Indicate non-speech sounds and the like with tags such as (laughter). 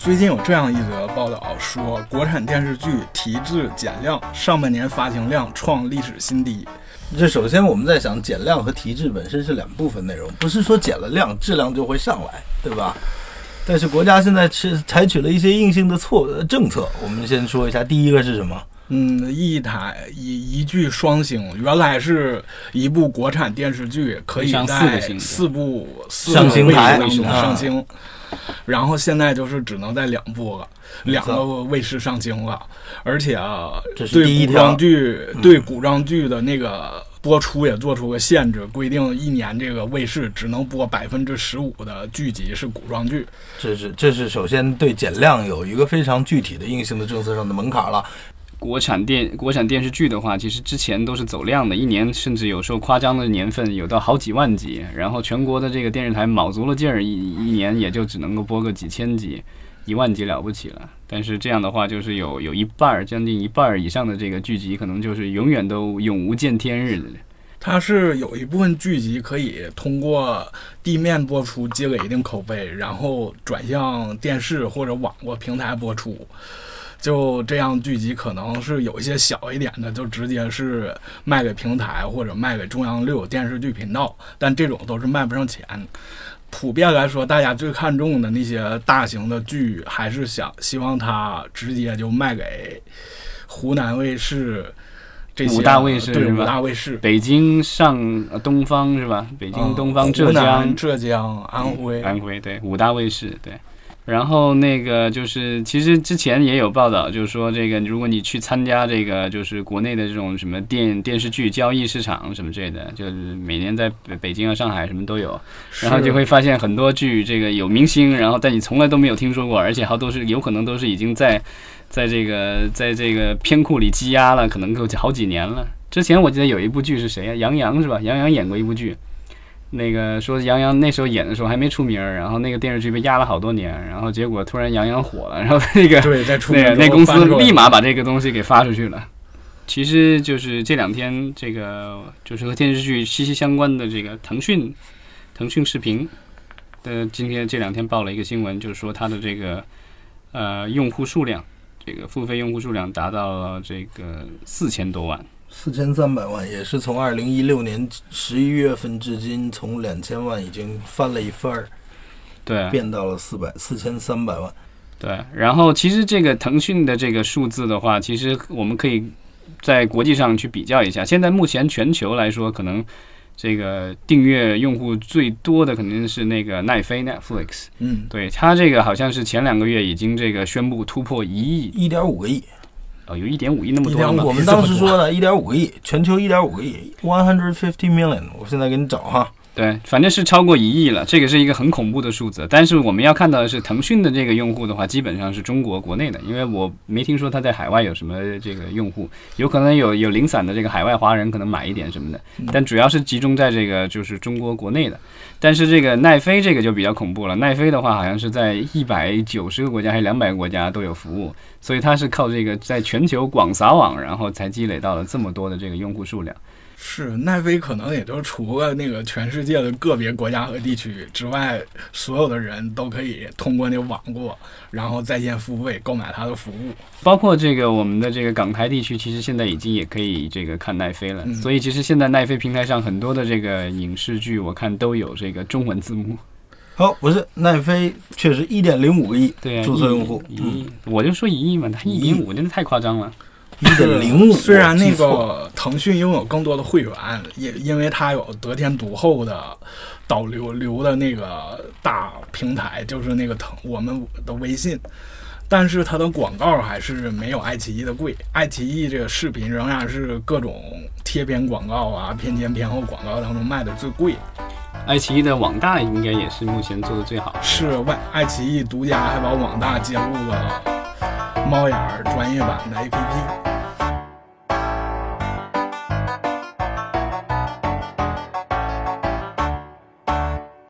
最近有这样一则报道说，国产电视剧提质减量，上半年发行量创历史新低。这首先我们在想，减量和提质本身是两部分内容，不是说减了量质量就会上来，对吧？但是国家现在是采取了一些硬性的措政策，我们先说一下，第一个是什么？嗯，一台一一剧双星，原来是一部国产电视剧可以在四部四上星台当中上星。然后现在就是只能在两部了，两个卫视上星了，而且啊，对古装剧对古装剧的那个播出也做出个限制，规定一年这个卫视只能播百分之十五的剧集是古装剧。这是这是首先对减量有一个非常具体的硬性的政策上的门槛了。国产电国产电视剧的话，其实之前都是走量的，一年甚至有时候夸张的年份有到好几万集，然后全国的这个电视台卯足了劲儿，一一年也就只能够播个几千集，一万集了不起了。但是这样的话，就是有有一半儿，将近一半儿以上的这个剧集，可能就是永远都永无见天日的。它是有一部分剧集可以通过地面播出积累一定口碑，然后转向电视或者网络平台播出。就这样，剧集可能是有一些小一点的，就直接是卖给平台或者卖给中央六电视剧频道，但这种都是卖不上钱。普遍来说，大家最看重的那些大型的剧，还是想希望它直接就卖给湖南卫视这些 (laughs) 五大卫视，对五大卫视，北京上东方是吧？北京东方浙江浙江安徽安徽对五大卫视对。然后那个就是，其实之前也有报道，就是说这个，如果你去参加这个，就是国内的这种什么电电视剧交易市场什么之类的，就是每年在北北京啊、上海什么都有，然后就会发现很多剧这个有明星，然后但你从来都没有听说过，而且好都是有可能都是已经在，在这个在这个片库里积压了，可能够好几年了。之前我记得有一部剧是谁呀？杨洋是吧？杨洋演过一部剧。那个说杨洋那时候演的时候还没出名，然后那个电视剧被压了好多年，然后结果突然杨洋火了，然后那个对在出那个那公司立马把这个东西给发出去了。其实就是这两天这个就是和电视剧息息相关的这个腾讯腾讯视频的今天这两天报了一个新闻，就是说它的这个呃用户数量，这个付费用户数量达到了这个四千多万。四千三百万也是从二零一六年十一月份至今，从两千万已经翻了一番儿，对，变到了四百四千三百万。对，然后其实这个腾讯的这个数字的话，其实我们可以在国际上去比较一下。现在目前全球来说，可能这个订阅用户最多的肯定是那个奈飞 Netflix。嗯，对，它这个好像是前两个月已经这个宣布突破一亿，一点五个亿。哦，有一点五亿那么多吗？我们当时说的一点五个亿，全球一点五个亿，one hundred fifty million。我现在给你找哈。对，反正是超过一亿了，这个是一个很恐怖的数字。但是我们要看到的是，腾讯的这个用户的话，基本上是中国国内的，因为我没听说他在海外有什么这个用户，有可能有有零散的这个海外华人可能买一点什么的，但主要是集中在这个就是中国国内的。但是这个奈飞这个就比较恐怖了，奈飞的话好像是在一百九十个国家还是两百个国家都有服务，所以它是靠这个在全球广撒网，然后才积累到了这么多的这个用户数量。是奈飞可能也就除了那个全世界的个别国家和地区之外，所有的人都可以通过那网络，然后在线付费购买它的服务。包括这个我们的这个港台地区，其实现在已经也可以这个看奈飞了。所以其实现在奈飞平台上很多的这个影视剧，我看都有这个中文字幕。好，不是奈飞确实一点零五个亿注册用户，一亿，我就说一亿嘛，它一点五真的太夸张了。一点零五，虽然那个腾讯拥有更多的会员，也因为它有得天独厚的导流流的那个大平台，就是那个腾我们的微信，但是它的广告还是没有爱奇艺的贵。爱奇艺这个视频仍然是各种贴片广告啊、片前片后广告当中卖的最贵。爱奇艺的网大应该也是目前做的最好。是外爱奇艺独家还把网大接入了猫眼儿专业版的 APP。